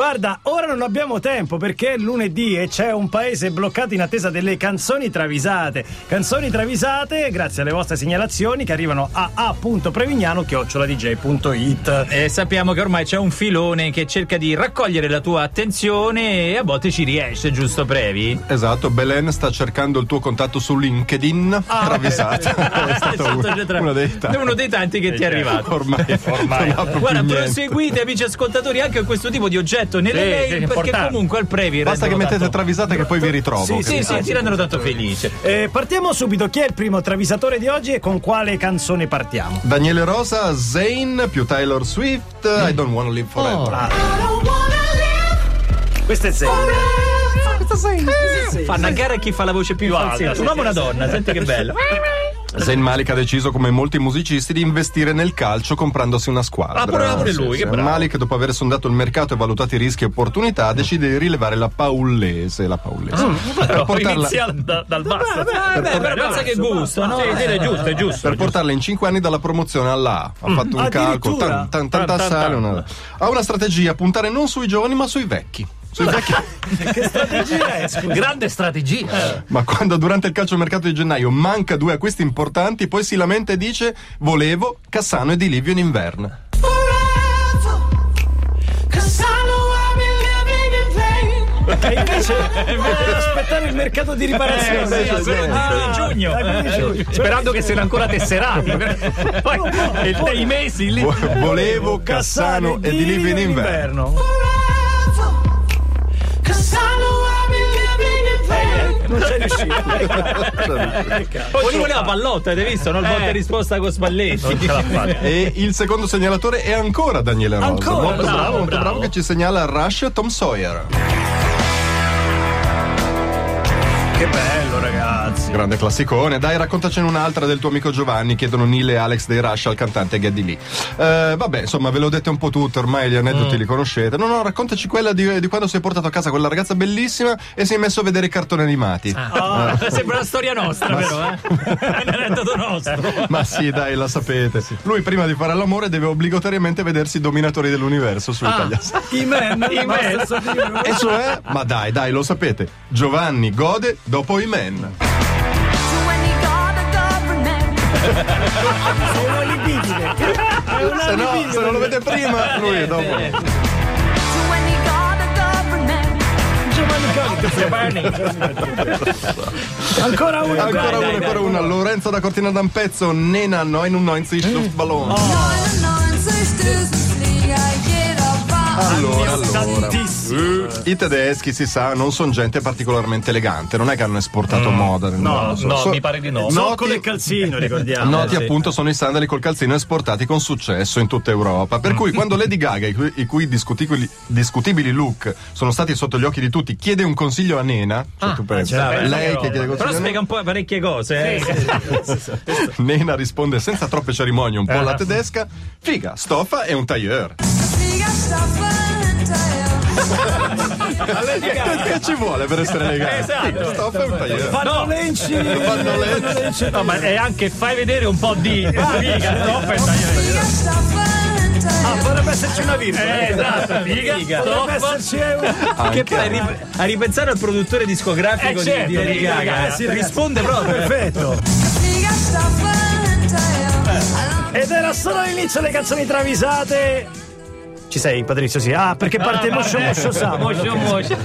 Guarda, ora non abbiamo tempo perché è lunedì e c'è un paese bloccato in attesa delle canzoni travisate. Canzoni travisate grazie alle vostre segnalazioni che arrivano a a.prevignano-dj.it. E sappiamo che ormai c'è un filone che cerca di raccogliere la tua attenzione e a volte ci riesce, giusto Previ? Esatto, Belen sta cercando il tuo contatto su LinkedIn. Ah, travisato. è stato uno, tra- uno dei tanti. uno dei tanti che ti è arrivato. Ormai, Ormai. Guarda, proseguite amici ascoltatori anche questo tipo di oggetto nelle Sì, mail sì, perché comunque al Previ Basta che mettete tanto- travisate che poi vi ritrovo. Sì, Sì, sì, ti rendono tanto felice. Eh, partiamo subito. Chi è il primo travisatore di oggi e con quale canzone partiamo? Daniele Rosa, Zayn più Taylor Swift, I don't wanna live forever. Questo è Zeno. Fanno a gara chi fa la voce più alta. Sì, sì, Un uomo e una sì, donna, senti che bello. Zayn Malik ha deciso, come molti musicisti, di investire nel calcio comprandosi una squadra. Ah, pure- pure lui, che bravo. Malik, dopo aver sondato il mercato e valutato i rischi e opportunità, decide di rilevare la Paullese. La Paullese. per portarla, Inizia da- dal basso. Vabbè, Eh, beh, però vabbè, pensa che gusto, no? Sì, sì, è giusto, è giusto. per portarla in 5 anni dalla promozione alla A. Ha fatto un calcolo, tanta Tan, tan, sale, ha una strategia, puntare non sui giovani ma sui vecchi. Sui vecchi. Che strategia è? scusa? Grande strategia. Ma quando durante il calciomercato di gennaio manca due acquisti importanti, poi si lamenta e dice volevo Cassano e Di Livio in inverno. E invece, invece di aspettare il mercato di riparazione. Eh, sì, di Ah, giugno. di giugno. Sperando che siano ancora tesserati. Poi e dei mesi lì. Vo- Volevo Cassano e Di Livio in inverno. Non riuscito. Poi lui voleva pallotta, hai visto? No? Il botta e risposta con Spalletti. E il secondo segnalatore è ancora Daniele Rosa. Ancora? molto bravo, Bravo, molto bravo che ci segnala Rush Tom Sawyer. Che bello, ragazzi. Grande classicone. Dai, raccontacene un'altra del tuo amico Giovanni. Chiedono Neil e Alex dei Rush al cantante Geddy Lee. Eh, vabbè, insomma, ve l'ho detto un po' tutte, ormai gli aneddoti li conoscete. No, no, raccontaci quella di, di quando sei portato a casa quella ragazza bellissima e sei messo a vedere i cartoni animati. Ah, sembra una storia nostra, però, eh? È un aneddoto nostro. Ma sì, dai, la sapete. Lui prima di fare l'amore deve obbligatoriamente vedersi i dominatori dell'universo su Italia. I men, I men. E cioè, ma dai, dai, lo sapete. Giovanni gode dopo i men. Una libidine. Se no, se non lo vede prima, lui è dopo. Ancora uno. Ancora dai, ancora dai. una. Lorenzo da Cortina d'Ampezzo, Nena 990 Luftballon. Allora, allora. Tantissimo. I tedeschi, si sa, non sono gente particolarmente elegante, non è che hanno esportato moda. nel mondo. So- no, so- mi pare di no. Zoccolo Noti, e calzino, ricordiamo. noti Eh, sì. appunto sono i sandali col calzino esportati con successo in tutta Europa. Per cui quando Lady Gaga, i cui, i cui discutibili, discutibili look sono stati sotto gli occhi di tutti, chiede un consiglio a Nena, cioè tu pensi, certo. lei che chiede Però consiglio a spiega un po' parecchie cose, eh. Nena risponde senza troppe cerimonie, un po' alla tedesca, figa, stoffa e un tailleur. Che, che ci vuole per essere elegante? Esatto. Stoffa e un. Fanno lenci. Fanno lenci. No, ma è anche fai vedere un po' di figa, no? Per Ah, potrebbe esserci una virgola. Eh, esatto, figa, Potrebbe stoffa. esserci un... Che poi a, a ripensare al produttore discografico Eh, di- certo, di Lady di Gaga, Gaga, eh, sì, risponde proprio. Perfetto. Ed era solo l'inizio delle canzoni travisate. Ci sei, Patrizio? Sì. Ah, perché parte Ah, Moscio. Moscio Samu. Moscio. Moscio.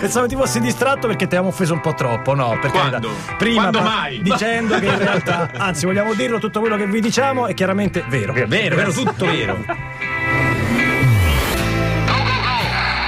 Pensavo ti fossi distratto perché ti abbiamo offeso un po' troppo. No, perché Quando? prima Quando mai? dicendo che in realtà, anzi, vogliamo dirlo, tutto quello che vi diciamo è chiaramente vero. È vero, vero, tutto vero.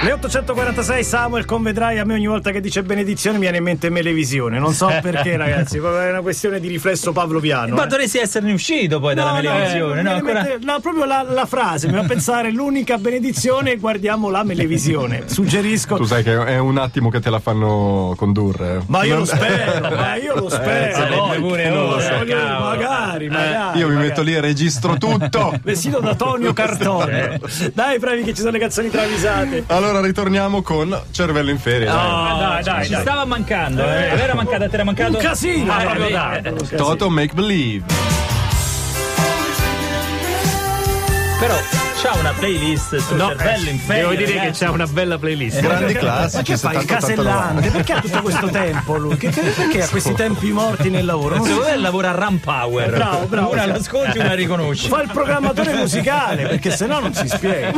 Le 846 Samuel convedrai a me ogni volta che dice benedizione mi viene in mente Melevisione. Non so perché, ragazzi, è una questione di riflesso pavloviano. Ma eh. dovresti esserne uscito poi dalla No, no, televisione, eh, no? Ancora... mette- no, proprio la, la frase, mi fa pensare l'unica benedizione guardiamo la melevisione. Suggerisco. Tu sai che è un attimo che te la fanno condurre. Ma io Non- lo spero, ma io lo spero. sarebbe pure Non lo ora, so, io- magari, magari. Io mi magari. metto lì e registro tutto. Vestito da Tonio Cartone. Dai, bravi che ci sono le canzoni travisate. Allora ritorniamo con Cervello in ferie. dai. No, dai, dai, ci dai. stava mancando, eh. Era mancata, te era mancato. Un casino, Ah, proprio eh, tanto, eh, un casino. Toto Make Believe. Però C'ha una playlist sul cervello in ferie. Devo dire che ragazzi. c'è una bella playlist. Grandi Ma classici, che fa il 70 casellante? Perché ha tutto questo tempo lui? Che- che- perché ha questi tempi morti nel lavoro? Non Secondo me lavora a Ram Power. Bravo, bravo, Una l'ascolti, una riconosci. Fa il programmatore musicale, perché sennò non si spiega.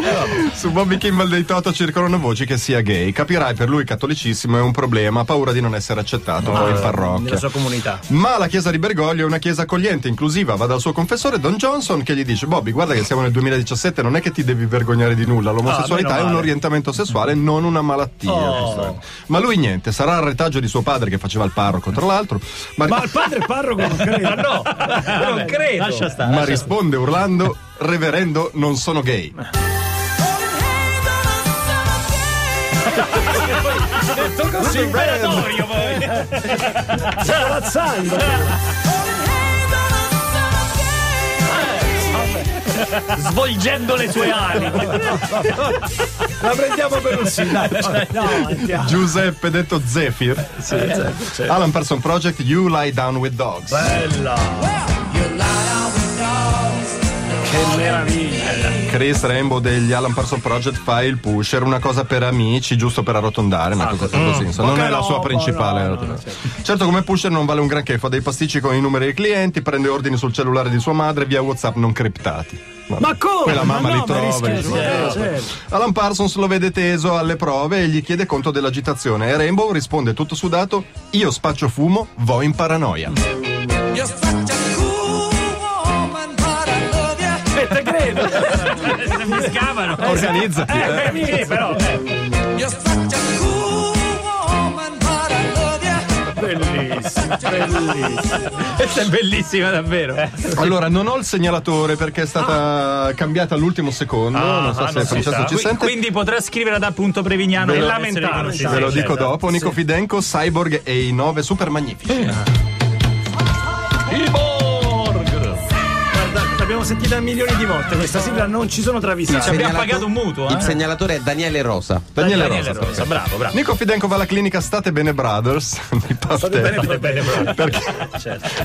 Su Bobby Kimball dei Toto circolano voci che sia gay. Capirai, per lui cattolicissimo è un problema, ha paura di non essere accettato poi in parrocchia. Nella sua comunità. Ma la chiesa di Bergoglio è una chiesa accogliente, inclusiva. Va dal suo confessore Don Johnson che gli dice: Bobby, guarda che siamo nel 2017, non è che ti devi vergognare di nulla. L'omosessualità Ah, è un orientamento sessuale, non una malattia. Oh. Ma lui niente, sarà il retaggio di suo padre che faceva il parroco, tra l'altro. Ma, Ma il padre parroco non credo. Ma no, non credo. Lascia stare. ma risponde urlando: Reverendo, non sono gay. detto così, Predatorio poi. sta ammazzando. Svolgendo le sue ali. La prendiamo per un sì, dai. No, andiamo. Giuseppe detto Zephyr. Alan Person Project, You Lie Down with Dogs. Bella. Che meraviglia. Chris Rainbow degli Alan Person Project fa il pusher, una cosa per amici, giusto per arrotondare, ma cosa così. insomma, non Poca è la sua principale. no, no, arrotondare. certo, come pusher non vale un granché, fa dei pasticci con i numeri dei clienti, prende ordini sul cellulare di sua madre via WhatsApp non criptati. Ma come? Poi la mamma Ma li no, ma trova. rischia- li sì, trova. eh, certo. Alan Parsons lo vede teso alle prove e gli chiede conto dell'agitazione. E Rainbow risponde tutto sudato: Io spaccio fumo, vo in paranoia. Eh, te credo. Mi scavano. Organizzati. eh. Eh, sì, però. Bellissimo, bellissimo. Questa è bellissima davvero. Allora, non ho il segnalatore perché è stata cambiata all'ultimo secondo. non so ah, se non Francesco ci Qui- sente. Quindi potrà scrivere ad appunto Prevignano Ve e lo- lamentarsi. Ve lo Sì, dico esatto. dopo. Nico Fidenco, Cyborg e i nove super magnifici. Guarda, l'abbiamo sentita milioni di volte questa sigla, non ci sono Ci travisate. abbiamo Segnalato- pagato un mutuo. Il Eh? segnalatore è Daniele Rosa. Daniele, Daniele Rosa. Rosa, bravo, bravo. Nico Fidenco va alla clinica State Bene Brothers di Pastel, bene, bene, bene. perché,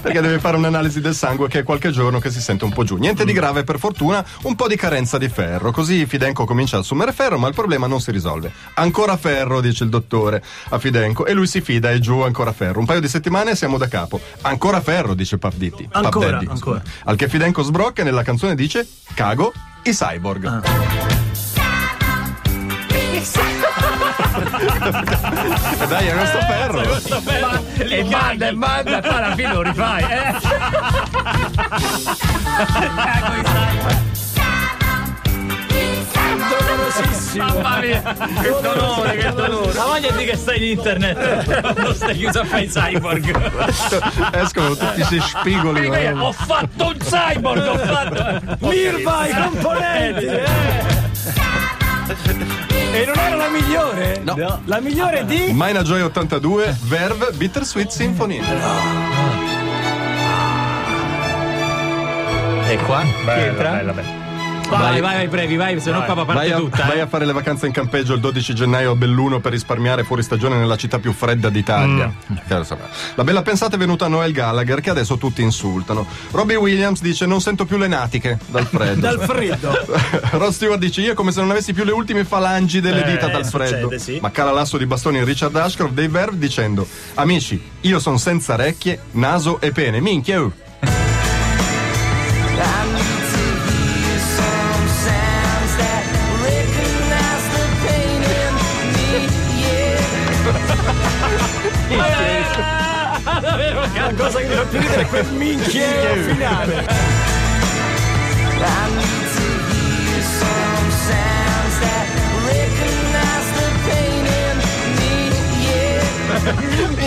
perché deve fare un'analisi del sangue che è qualche giorno che si sente un po' giù. Niente di grave per fortuna, un po' di carenza di ferro. Così Fidenco comincia a assumere ferro, ma il problema non si risolve. Ancora ferro, dice il dottore a Fidenco, e lui si fida e giù ancora ferro. Un paio di settimane e siamo da capo. Ancora ferro, dice Puff Ditti. Puff Ancora, ancora. Al che Fidenco sbrocca e nella canzone dice Cago i cyborg. Ah. E dai, è questo ferro. E manda e manda, poi alla fine lo rifai. Eh? Mamma mia, che dolore, che dolore. La voglia di che stai in internet. Non stai chiuso a fare i cyborg. Escono tutti questi spigoli. Eh, ma- Ho fatto un cyborg, ho fatto. Mirva i componenti! eh. E non era la migliore? No. La migliore di? Mina Joy 82, Verve, Bittersweet Symphony. E qua? Chi entra? Vai, vai, vai, brevi, vai, se no papà parte Vai a, tutta. vai eh. a fare le vacanze in campeggio il 12 gennaio a Belluno per risparmiare fuori stagione nella città più fredda d'Italia. Insomma, La bella pensata è venuta a Noel Gallagher che adesso tutti insultano. Robbie Williams dice non sento più le natiche dal freddo. Dal freddo. Rod Stewart dice io come se non avessi più le ultime falangi delle Eh, dita dal freddo. succede, sì. Ma cala l'asso di bastoni Richard Ashcroft dei Verve dicendo amici io sono senza orecchie, naso e pene. Minchia! oh." La cosa che mi fa più ridere è quel minchiero finale.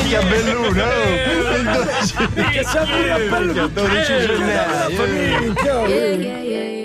Minchia Belluno! oh. Il 12 Che siamo in appello. 12 gennaio. Minchia. Yeah, yeah, yeah,